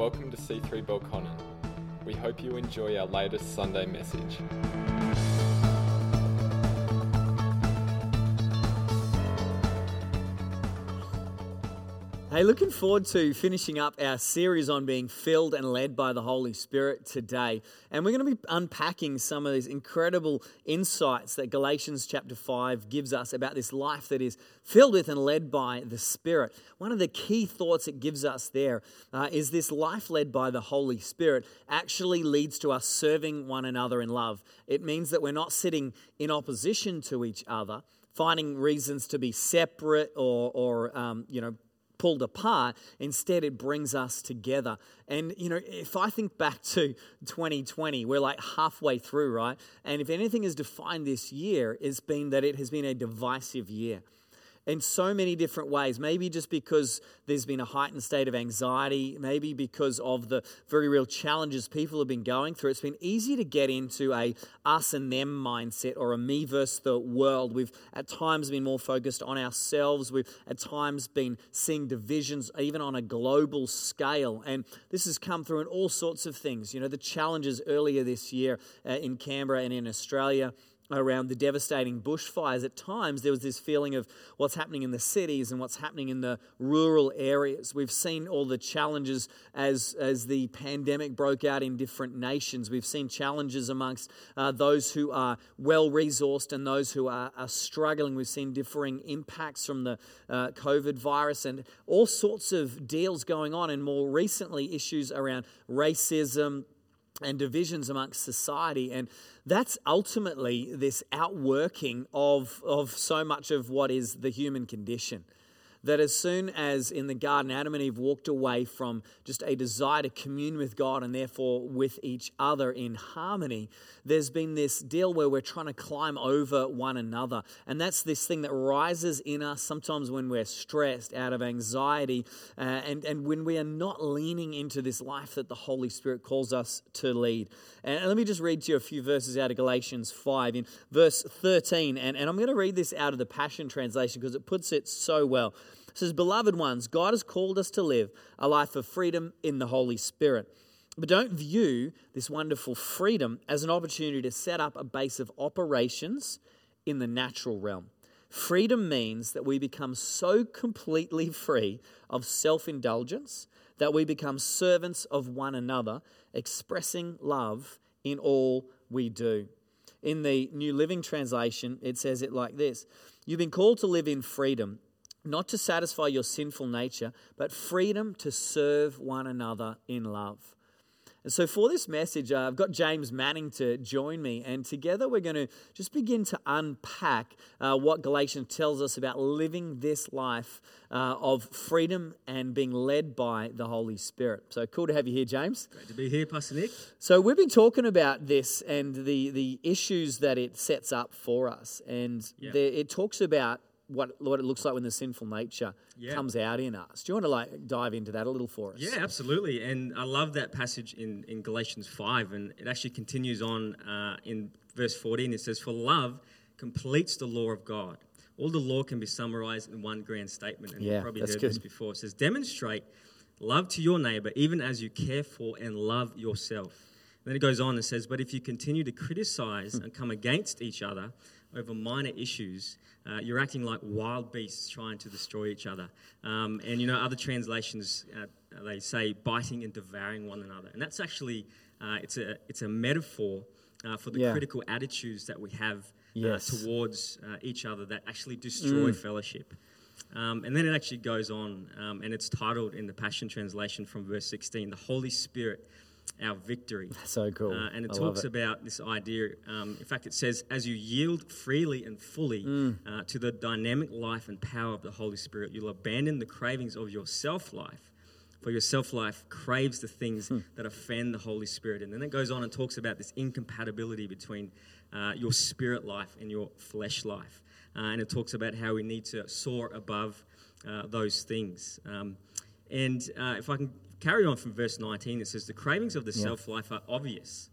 Welcome to C3 Belconnen. We hope you enjoy our latest Sunday message. Hey, looking forward to finishing up our series on being filled and led by the Holy Spirit today. And we're going to be unpacking some of these incredible insights that Galatians chapter 5 gives us about this life that is filled with and led by the Spirit. One of the key thoughts it gives us there uh, is this life led by the Holy Spirit actually leads to us serving one another in love. It means that we're not sitting in opposition to each other finding reasons to be separate or, or um, you know, pulled apart. Instead, it brings us together. And, you know, if I think back to 2020, we're like halfway through, right? And if anything has defined this year, it's been that it has been a divisive year in so many different ways. Maybe just because there's been a heightened state of anxiety, maybe because of the very real challenges people have been going through. It's been easy to get into a us and them mindset or a me versus the world. We've at times been more focused on ourselves. We've at times been seeing divisions even on a global scale. And this has come through in all sorts of things. You know, the challenges earlier this year uh, in Canberra and in Australia around the devastating bushfires, at times there was this feeling of what's happening in the cities and what's happening in the rural areas. We've seen all the challenges as, as the pandemic broke out in different nations. We've seen challenges amongst uh, those who are well resourced and those who are, are, struggling. We've seen differing impacts from the uh, COVID virus and all sorts of deals going on, and more recently, issues around racism and divisions amongst society. And that's ultimately this outworking of, of so much of what is the human condition that as soon as in the garden Adam and Eve walked away from just a desire to commune with God and therefore with each other in harmony, there's been this deal where we're trying to climb over one another. And that's this thing that rises in us sometimes when we're stressed, out of anxiety, uh, and, and when we are not leaning into this life that the Holy Spirit calls us to lead. And let me just read to you a few verses out of Galatians 5 in verse 13. And, and I'm going to read this out of the Passion Translation because it puts it so well. Says, Beloved ones, God has called us to live a life of freedom in the Holy Spirit. But don't view this wonderful freedom as an opportunity to set up a base of operations in the natural realm. Freedom means that we become so completely free of self indulgence that we become servants of one another, expressing love in all we do. In the New Living Translation, it says it like this You've been called to live in freedom not to satisfy your sinful nature, but freedom to serve one another in love. And so, for this message, uh, I've got James Manning to join me, and together we're going to just begin to unpack uh, what Galatians tells us about living this life uh, of freedom and being led by the Holy Spirit. So, cool to have you here, James. Great to be here, Pastor Nick. So, we've been talking about this and the, the issues that it sets up for us, and yeah. there, it talks about what what it looks like when the sinful nature yeah. comes out in us. Do you want to like dive into that a little for us? Yeah, absolutely. And I love that passage in, in Galatians five, and it actually continues on uh, in verse fourteen. It says, "For love completes the law of God." All the law can be summarized in one grand statement, and yeah, you've probably heard good. this before. It says, "Demonstrate love to your neighbor, even as you care for and love yourself." And then it goes on and says, "But if you continue to criticize and come against each other." Over minor issues, uh, you're acting like wild beasts trying to destroy each other. Um, and you know, other translations uh, they say biting and devouring one another, and that's actually uh, it's a it's a metaphor uh, for the yeah. critical attitudes that we have uh, yes. towards uh, each other that actually destroy mm. fellowship. Um, and then it actually goes on, um, and it's titled in the Passion Translation from verse 16 The Holy Spirit our victory. So cool. Uh, and it I talks it. about this idea. Um, in fact, it says, as you yield freely and fully mm. uh, to the dynamic life and power of the Holy Spirit, you'll abandon the cravings of your self life. For your self life craves the things hmm. that offend the Holy Spirit. And then it goes on and talks about this incompatibility between uh, your spirit life and your flesh life. Uh, and it talks about how we need to soar above uh, those things. Um, and uh, if I can carry on from verse 19, it says, The cravings of the yeah. self life are obvious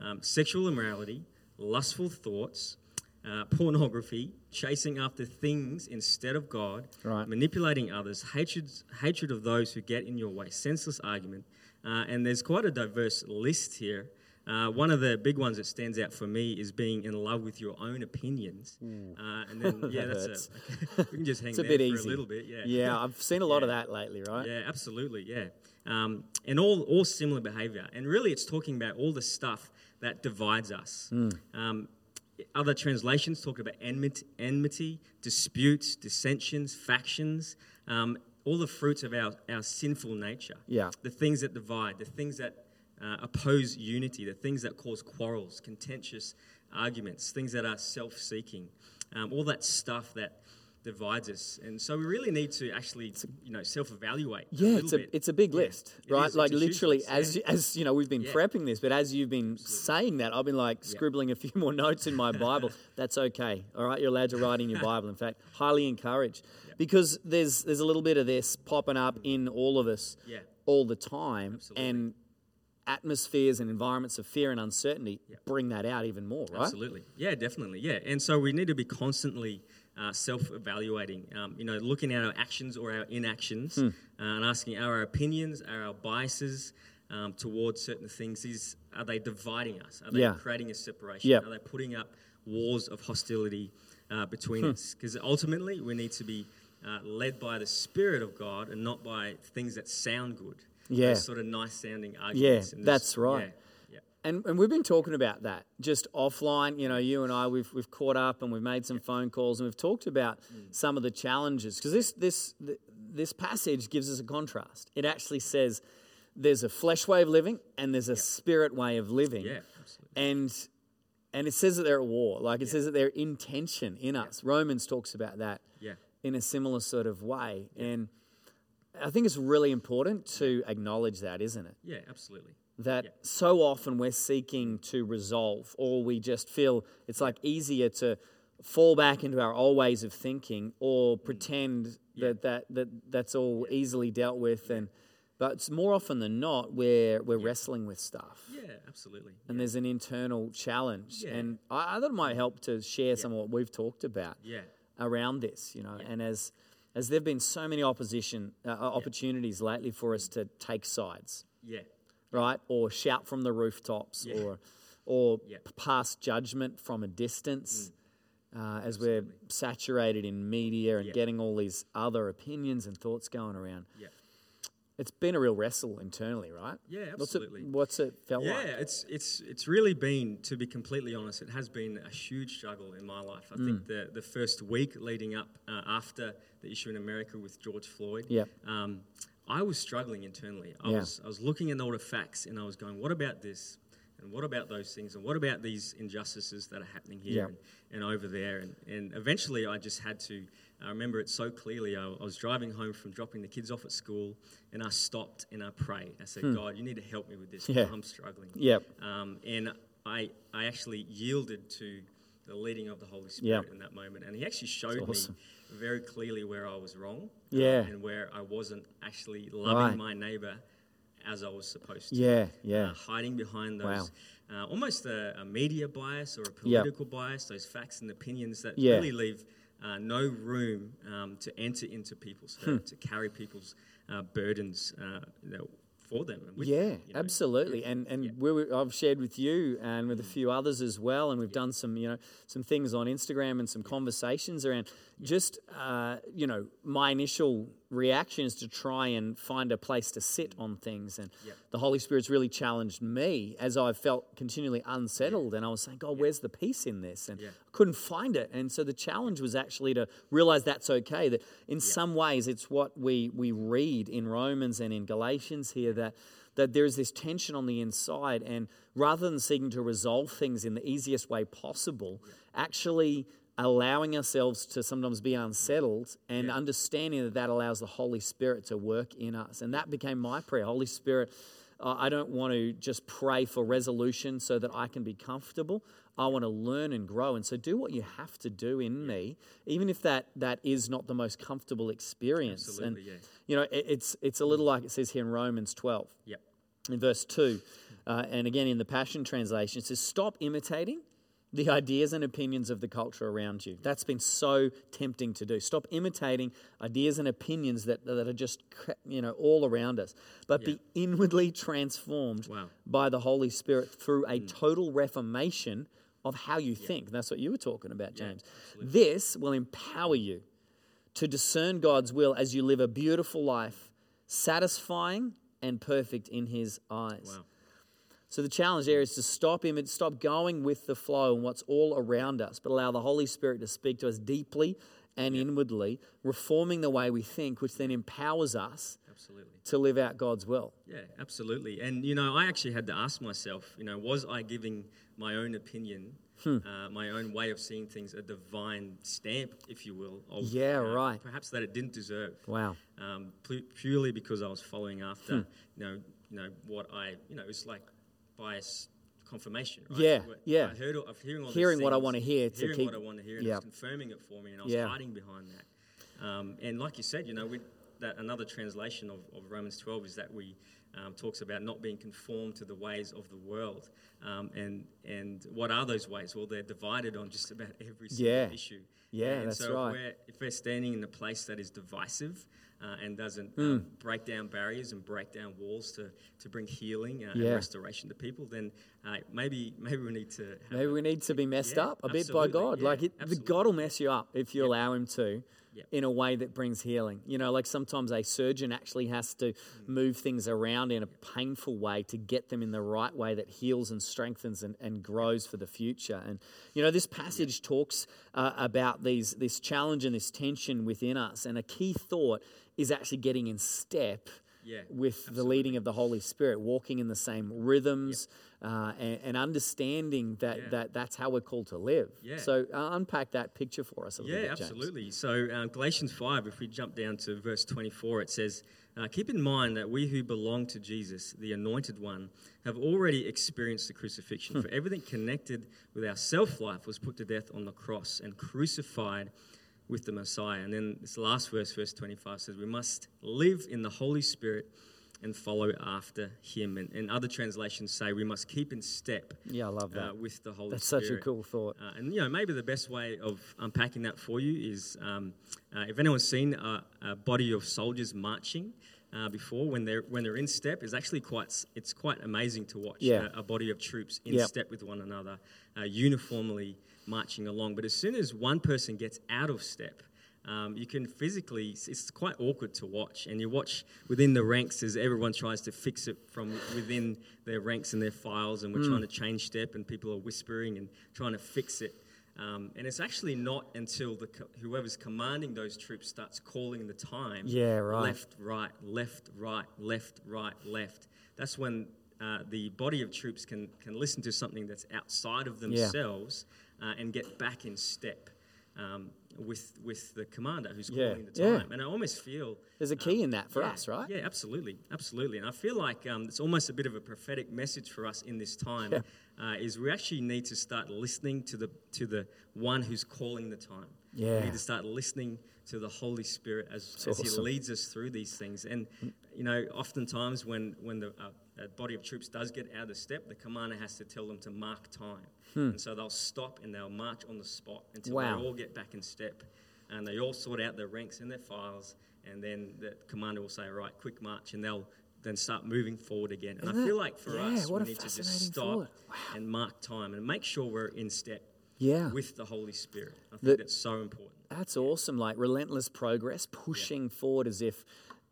um, sexual immorality, lustful thoughts, uh, pornography, chasing after things instead of God, right. manipulating others, hatred, hatred of those who get in your way, senseless argument, Uh, and there's quite a diverse list here. Uh, one of the big ones that stands out for me is being in love with your own opinions. Uh, and then, yeah, That that's a, we can just hang It's a there bit for easy. a little bit. Yeah, Yeah, I've seen a lot of that lately, right? yeah, absolutely. Yeah, um, and all all similar behavior, and really, it's talking about all the stuff that divides us. Hmm. Um, other translations talk about enmity, enmity, disputes, dissensions, factions, um, all the fruits of our, our sinful nature. Yeah. the things that divide, the things that uh, oppose unity, the things that cause quarrels, contentious arguments, things that are self-seeking, um, all that stuff that divides us. And so we really need to actually, you know, self-evaluate. Yeah, a it's a bit. it's a big Yeah, list, right? is. Like It's a huge literally, list, as yeah. as you know, we've been Yeah. prepping this, but as you've been saying that, I've been like scribbling a few more notes in my Bible. That's okay, all right. You're allowed to write in your Bible. In fact, highly encouraged because there's there's a little bit of this popping up in all of us Yeah. all the time, Absolutely. and atmospheres and environments of fear and uncertainty bring that out even more, right? Absolutely. Yeah, definitely. Yeah. And so we need to be constantly uh, self evaluating, um, you know, looking at our actions or our inactions Hmm. uh, and asking are our opinions, are our biases um, towards certain things, is, are they dividing us? Are they Yeah. creating a separation? Yep. Are they putting up walls of hostility uh, between Hmm. us? Because ultimately we need to be uh, led by the Spirit of God and not by things that sound good. Yeah. Those sort of nice sounding arguments. and that's right. Yeah. yeah. And, and we've been talking about that just offline. You know, you and I, we've, we've caught up and we've made some phone calls and we've talked about Mm. some of the challenges because this this this passage gives us a contrast. It actually says there's a flesh way of living and there's a spirit way of living, Yeah, absolutely. and and it says that they're at war. Like it says that they're in tension in us. Romans talks about that Yeah. in a similar sort of way, and I think it's really important to acknowledge that, isn't it? Yeah, absolutely. that Yeah. so often we're seeking to resolve, or we just feel it's like easier to fall back into our old ways of thinking, or Mm. pretend that, that that that's all easily dealt with. And but it's more often than not, we're we're wrestling with stuff, Yeah, absolutely. and there's an internal challenge. Yeah. And I, I thought it might help to share some of what we've talked about Yeah. around this, you know, and as as there've been so many opposition uh, opportunities lately for us to take sides Yeah. right? Or shout from the rooftops, Yeah. or or Yeah. pass judgment from a distance. Uh, as we're saturated in media and Mm. Yeah. getting all these other opinions and thoughts going around, Yeah. It's been a real wrestle internally, right? Yeah, What's it, absolutely. what's it felt Yeah, like? Yeah, it's it's it's really been, to be completely honest, it has been a huge struggle in my life. I Mm. think the the first week leading up uh, after the issue in America with George Floyd, Yep. um, I was struggling internally. I Yeah. was I was looking at all the facts and I was going, what about this? And what about those things? And what about these injustices that are happening here Yeah. and, and over there? And, and eventually I just had to, I remember it so clearly. I, I was driving home from dropping the kids off at school and I stopped and I prayed. I said, God, you need to help me with this. Hmm. Yeah. I'm struggling. Yep. Um, and I, I actually yielded to the leading of the Holy Spirit in that moment. And He actually showed awesome. me very clearly where I was wrong. uh, Yeah. and where I wasn't actually loving Right. my neighbor as I was supposed to. Yeah, yeah. Uh, hiding behind Wow. those, uh, almost a, a media bias or a political bias, those facts and opinions that Yeah. really leave uh, no room um, to enter into people's Hmm. to carry people's uh, burdens uh, for them. with Yeah, you know. absolutely. And and we I've shared with you and with a few others as well, and we've done some you know some things on Instagram and some conversations around just uh, you know my initial reaction is to try and find a place to sit mm. on things, and Yep. the Holy Spirit's really challenged me as I felt continually unsettled, and I was saying, God, where's the peace in this? And Yeah. I couldn't find it, and so the challenge was actually to realize that's okay. That in some ways it's what we we read in Romans and in Galatians here that that there's this tension on the inside, and rather than seeking to resolve things in the easiest way possible, actually allowing ourselves to sometimes be unsettled and understanding that that allows the Holy Spirit to work in us. And that became my prayer. Holy Spirit, uh, I don't want to just pray for resolution so that I can be comfortable. I want to learn and grow. And so do what you have to do in me, even if that, that is not the most comfortable experience. Absolutely, and, yeah. you know, it, it's, it's a little like it says here in Romans 12 Yep. in verse 2, uh, and again in the Passion Translation, it says, Stop imitating the ideas and opinions of the culture around you. That's been so tempting to do. Stop imitating ideas and opinions that, that are just you know all around us, but be inwardly transformed Wow. by the Holy Spirit through a mm. total reformation of how you think. That's what you were talking about, James. this will empower you to discern God's will as you live a beautiful life, satisfying and perfect in His eyes. Wow. So the challenge there is to stop him and stop going with the flow and what's all around us, but allow the Holy Spirit to speak to us deeply and inwardly, reforming the way we think, which then empowers us Absolutely. to live out God's will. Yeah, absolutely. And you know, I actually had to ask myself, you know, was I giving my own opinion, Hmm. uh, my own way of seeing things, a divine stamp, if you will? Of, Yeah, uh, right. Perhaps that it didn't deserve. Wow. Um, purely because I was following after, Hmm. you know, you know what I, you know, it's like bias confirmation. Right? Yeah, What- yeah. I heard, of hearing all Hearing what I hear to hearing keep- what I want to hear, and yeah. confirming it for me, and I was Yeah. hiding behind that. Um, and like you said, you know, we, that another translation of, of Romans 12 is that we um, talks about not being conformed to the ways of the world. Um, and and what are those ways? Well, they're divided on just about every single Yeah. issue. Yeah, and that's so right. If we're, if we're standing in a place that is divisive uh, and doesn't Hmm. um, break down barriers and break down walls to, to bring healing uh, Yeah. and restoration to people, then uh, maybe maybe we need to. Maybe we need to be messed Yeah, up a bit by God. like it, the. God will mess you up if you allow Him to, Yep. in a way that brings healing. You know, like sometimes a surgeon actually has to Mm. move things around in a painful way to get them in the right way that heals and strengthens and, and grows for the future. And you know, this passage talks uh, about these this challenge and this tension within us. And a key thought is actually getting in step Yeah, with the leading of the Holy Spirit, walking in the same rhythms uh, and, and understanding that, Yeah. that that's how we're called to live. Yeah. So uh, unpack that picture for us a little Yeah, bit, James. absolutely. So, um, Galatians 5, if we jump down to verse 24, it says, uh, Keep in mind that we who belong to Jesus, the anointed one, have already experienced the crucifixion. Hmm. For everything connected with our self life was put to death on the cross and crucified with the Messiah. And then this last verse, verse 25, says, We must live in the Holy Spirit and follow after him. And, and other translations say we must keep in step Yeah, I love that. uh, with the Holy Spirit. That's Spirit. such a cool thought. Uh, and you know, maybe the best way of unpacking that for you is um, uh, if anyone's seen a, a body of soldiers marching uh, before, when they're when they're in step, is actually quite it's quite amazing to watch Yeah. a, a body of troops in Yep. step with one another, uh, uniformly marching along. But as soon as one person gets out of step, um, you can physically, it's quite awkward to watch. And you watch within the ranks as everyone tries to fix it from within their ranks and their files, and we're Hmm. trying to change step, and people are whispering and trying to fix it. Um, and it's actually not until the whoever's commanding those troops starts calling the time. Yeah, right. Left, right, left, right, left, right, left. That's when uh, the body of troops can can listen to something that's outside of themselves uh, and get back in step. Um, with with the commander who's Yeah, calling the yeah. time, and I almost feel There's a key in that for yeah, us, right? Yeah, absolutely, absolutely. And I feel like um, it's almost a bit of a prophetic message for us in this time. Uh, is we actually need to start listening to the to the one who's calling the time. Yeah. We need to start listening to the Holy Spirit as, as He leads us through these things. And you know, oftentimes when when the uh, a body of troops does get out of step, the commander has to tell them to mark time. And so they'll stop and they'll march on the spot until Hmm. Wow. they all get back in step, and they all sort out their ranks and their files. And then the commander will say, "Right, quick march," and they'll then start moving forward again. And I Isn't feel like for yeah, us, we need to just stop. Wow. and mark time and make sure we're in step Yeah. with the Holy Spirit. I think The- that's so important. That's awesome. Like relentless progress, pushing forward as if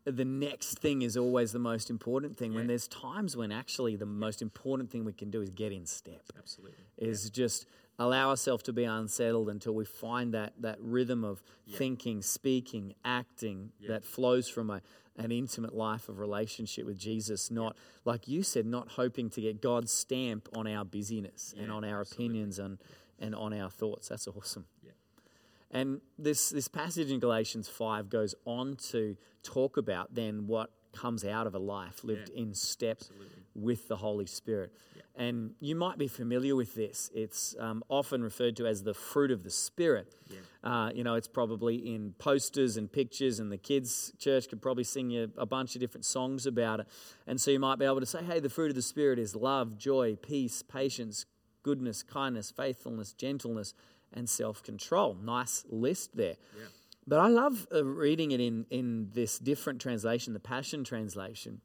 the next thing is always the most important thing. When there's times when actually the most important thing we can do is get in step. Absolutely. Is just allow ourselves to be unsettled until we find that that rhythm of thinking, speaking, acting that flows from a, an intimate life of relationship with Jesus. Not like you said, not hoping to get God's stamp on our busyness and on our absolutely. opinions and and on our thoughts. That's awesome. Yeah. And this, this passage in Galatians 5 goes on to talk about then what comes out of a life lived Yeah, in step absolutely. with the Holy Spirit. And you might be familiar with this. It's um, often referred to as the fruit of the Spirit. Uh, you know, it's probably in posters and pictures, and the kids' church could probably sing you a bunch of different songs about it. And so you might be able to say, hey, the fruit of the Spirit is love, joy, peace, patience, goodness, kindness, faithfulness, gentleness, and self control. Nice list there. Yeah. But I love uh, reading it in, in this different translation, the Passion Translation,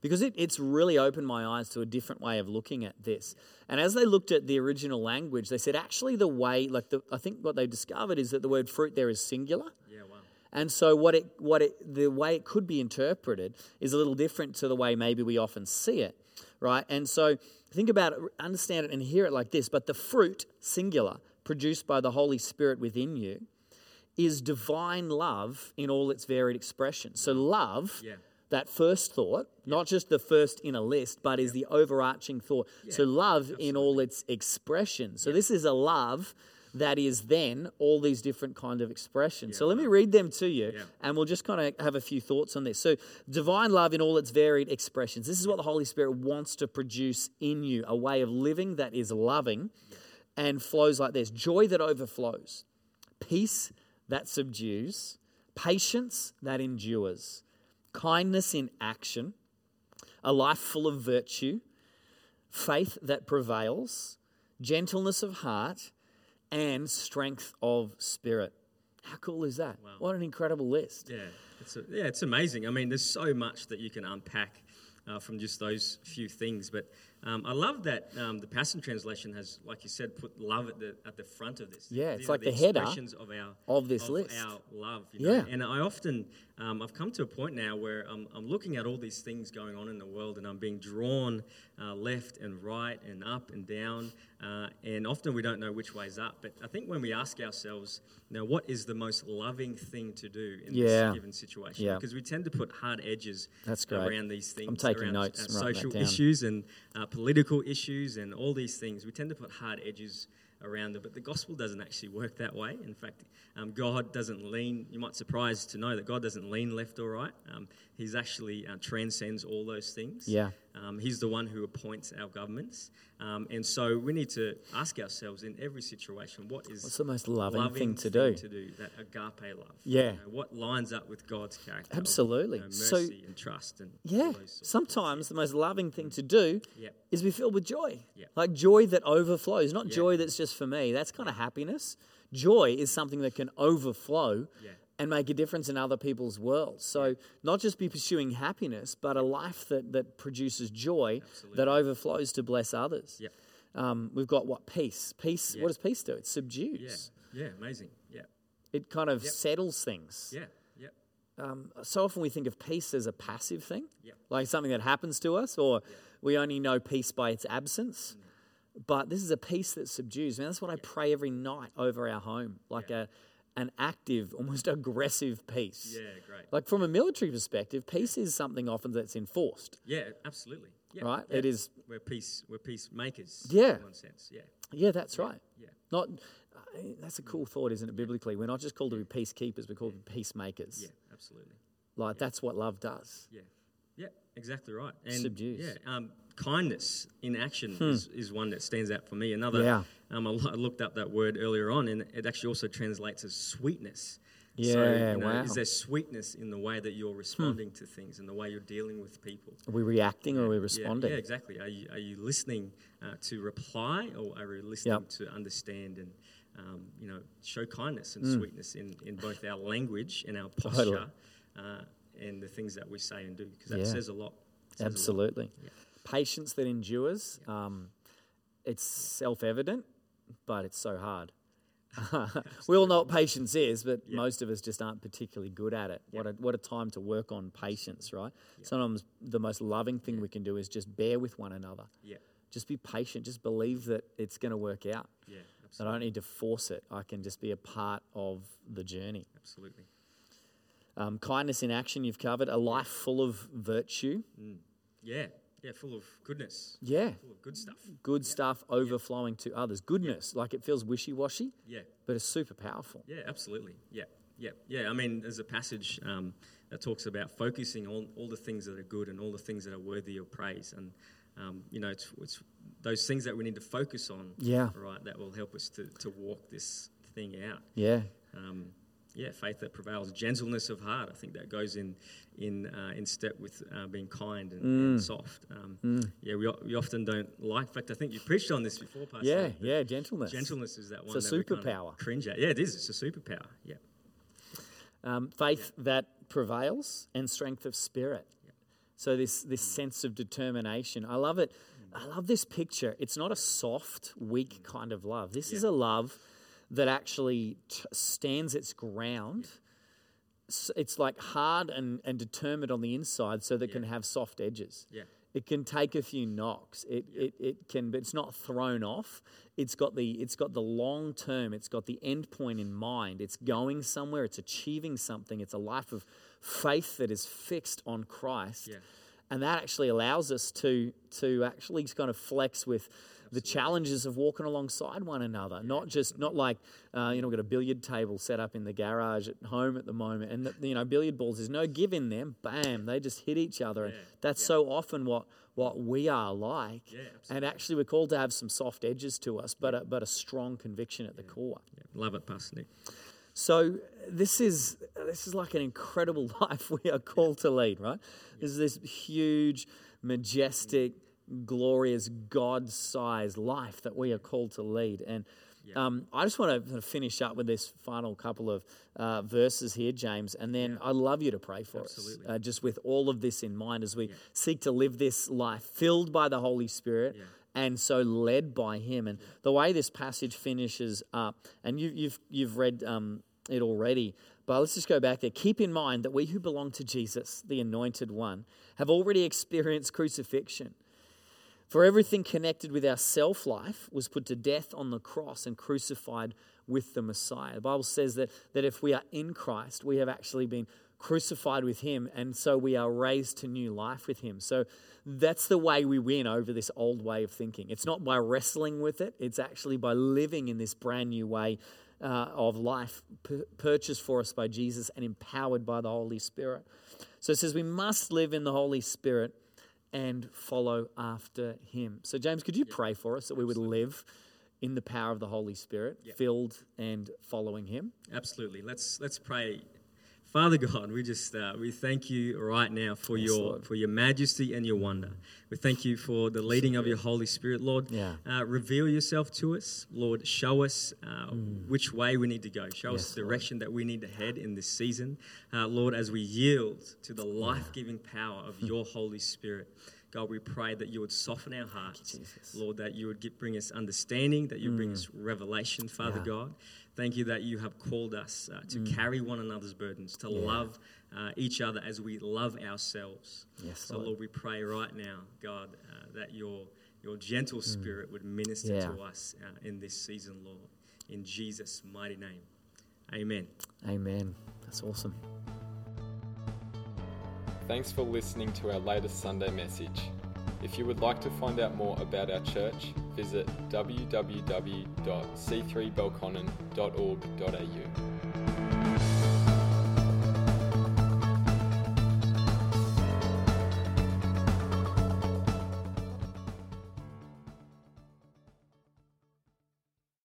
because it, it's really opened my eyes to a different way of looking at this. And as they looked at the original language, they said actually the way, like the, I think what they discovered is that the word fruit there is singular. Yeah, wow. And so what it what it the way it could be interpreted is a little different to the way maybe we often see it, right? And so think about it, understand it and hear it like this, but the fruit singular produced by the Holy Spirit within you is divine love in all its varied expressions. So love Yeah. that first thought, not just the first in a list, but is the overarching thought. so love in all its expressions. So this is a love that is then all these different kind of expressions. so let me read them to you Yeah. and we'll just kind of have a few thoughts on this. So divine love in all its varied expressions. This is what the Holy Spirit wants to produce in you, a way of living that is loving and flows like this. Joy that overflows, peace that subdues, patience that endures, kindness in action, a life full of virtue, faith that prevails, gentleness of heart, and strength of spirit. How cool is that? What an incredible list. Yeah, it's a, yeah, it's amazing. I mean, there's so much that you can unpack uh, from just those few things. But um, I love that um, the Passion Translation has, like you said, put love at the at the front of this. Yeah, it's like the header expressions of our of this list. our love. You know? Yeah. and I often um, I've come to a point now where I'm, I'm looking at all these things going on in the world, and I'm being drawn uh, left and right and up and down, uh, and often we don't know which way's up. But I think when we ask ourselves, now, what is the most loving thing to do in Yeah. this given situation? Yeah. Because we tend to put hard edges That's great. around these things. I'm taking around, notes uh, social issues and uh, political issues and all these things. We tend to put hard edges around them, but the gospel doesn't actually work that way. In fact, um, God doesn't lean. You might surprise to know that God doesn't lean left or right. Um, he's actually uh, transcends all those things. Yeah. Um, he's the one who appoints our governments, um, and so we need to ask ourselves in every situation, what is What's the most loving, loving thing to do? To do that agape love. Yeah. You know, what lines up with God's character? of, Absolutely. you know, So- mercy and trust and Yeah. of Sometimes the most loving thing to do Yeah. is be filled with joy. Yeah. Like joy that overflows, not Yeah. joy that's just for me. That's kind of happiness. Joy is something that can overflow Yeah. And make a difference in other people's worlds. So not just be pursuing happiness, but a life that, that produces joy that overflows to bless others. Yeah. Um, we've got what? Peace. Peace, Yeah. what does peace do? It subdues. Yeah. Yeah. Amazing. Yeah. It kind of settles things. Yeah. Yeah. Um, so often we think of peace as a passive thing, Yeah. like something that happens to us, or we only know peace by its absence. But this is a peace that subdues. Man, that's what I pray every night over our home, like a an active, almost aggressive peace. Yeah. Great. Like from a military perspective, peace is something often that's enforced. Yeah. Absolutely. Yeah. Right? Yeah. It is- We're peace. We're peacemakers. Yeah. In one sense. Yeah. Yeah, that's right. Yeah. Not uh, that's a cool thought, isn't it? Biblically, we're not just called to be peacekeepers; we're called to be peacemakers. Yeah. Absolutely. Like that's what love does. Yeah. Yeah. Exactly right. And Subdues. Yeah. Um, kindness in action is, is one that stands out for me. Another. Hmm. Yeah. Um, I looked up that word earlier on, and it actually also translates as sweetness. so, Yeah, you know, wow. Is there sweetness in the way that you're responding to things and the way you're dealing with people? Are we reacting or are we Yeah, responding? Yeah, exactly. Are you, are you listening uh, to reply or are you listening Yep. to understand and um, you know show kindness and Mm. sweetness in, in both our language and our posture Totally. uh, and the things that we say and do because that Yeah. says a lot. Says a lot. Absolutely. Yeah. Patience that endures. Um, it's self evident, but it's so hard. we all know what patience is, but most of us just aren't particularly good at it. What, a, what a time to work on patience, right? Sometimes the most loving thing we can do is just bear with one another. Yeah, Just be patient. Just believe that it's going to work out. yeah, I don't need to force it. I can just be a part of the journey. absolutely. Um, kindness in action, you've covered. A life full of virtue. Yeah, yeah, full of goodness, Yeah. full of good stuff. good stuff overflowing to others. Goodness, like it feels wishy washy, Yeah, but it's super powerful. Yeah, absolutely. Yeah, yeah, yeah. I mean, there's a passage um, that talks about focusing on all the things that are good and all the things that are worthy of praise, and um, you know, it's, it's those things that we need to focus on. Yeah. Right. That will help us to, to walk this thing out. Yeah. Um, yeah, faith that prevails, gentleness of heart. I think that goes in in uh, in step with uh, being kind and, Mm. and soft. Um, Yeah, we, we often don't like. In fact, I think you preached on this before, Pastor. Yeah, yeah, gentleness. Gentleness is that one. It's a that we kinda superpower. Cringe at. Yeah, it is. It's a superpower. Yeah. Um, faith that prevails and strength of spirit. So this this Mm. sense of determination. I love it. I love this picture. It's not a soft, weak kind of love. This is a love that actually t- stands its ground. It's like hard and, and determined on the inside so that it can have soft edges. Yeah. It can take a few knocks. It, it, it can, but it's not thrown off. It's got the it's got the long term. It's got the end point in mind. It's going somewhere. It's achieving something. It's a life of faith that is fixed on Christ, Yeah. and that actually allows us to to actually kind of flex with the challenges of walking alongside one another. Not just not like uh, you know, we've got a billiard table set up in the garage at home at the moment, and the, you know, billiard balls. There's no give in them. Bam, they just hit each other. And Yeah, that's so often what what we are like. Yeah, and actually, we're called to have some soft edges to us, but a, but a strong conviction at the core. yeah. Love it, Pastor Nick. So this is this is like an incredible life we are called to lead, right? This is this huge, majestic, glorious, God-sized life that we are called to lead. And um, I just want to finish up with this final couple of uh, verses here, James, and then I'd love you to pray for Absolutely. us, uh, just with all of this in mind as we seek to live this life filled by the Holy Spirit and so led by Him. And the way this passage finishes up, and you, you've you've read um, it already, but let's just go back there. Keep in mind that we who belong to Jesus, the Anointed One, have already experienced crucifixion. For everything connected with our self life was put to death on the cross and crucified with the Messiah. The Bible says that, that if we are in Christ, we have actually been crucified with Him, and so we are raised to new life with Him. So that's the way we win over this old way of thinking. It's not by wrestling with it, it's actually by living in this brand new way uh, of life pu- purchased for us by Jesus and empowered by the Holy Spirit. So it says we must live in the Holy Spirit and follow after him. So, James, could you pray for us that we would live in the power of the Holy Spirit, filled and following him? Absolutely. Let's let's pray. Father God, we just uh, we thank you right now for Yes, your Lord. for your majesty and your wonder. We thank you for the leading of your Holy Spirit, Lord. Yeah. Uh, reveal yourself to us, Lord. Show us uh, which way we need to go. Show Mm. Yes, us the Lord. direction that we need to head in this season, uh, Lord. As we yield to the life-giving power of your Holy Spirit. God, we pray that you would soften our hearts, Jesus. Lord, that you would get, bring us understanding, that you bring us revelation, Father. Yeah. God. Thank you that you have called us uh, to carry one another's burdens, to love uh, each other as we love ourselves. Yes, so, Lord. Lord, we pray right now, God, uh, that your your gentle spirit would minister Yeah. to us uh, in this season, Lord. In Jesus' mighty name, Amen. Amen. That's awesome. Thanks for listening to our latest Sunday message. If you would like to find out more about our church, visit www.c3belconnen.org.au.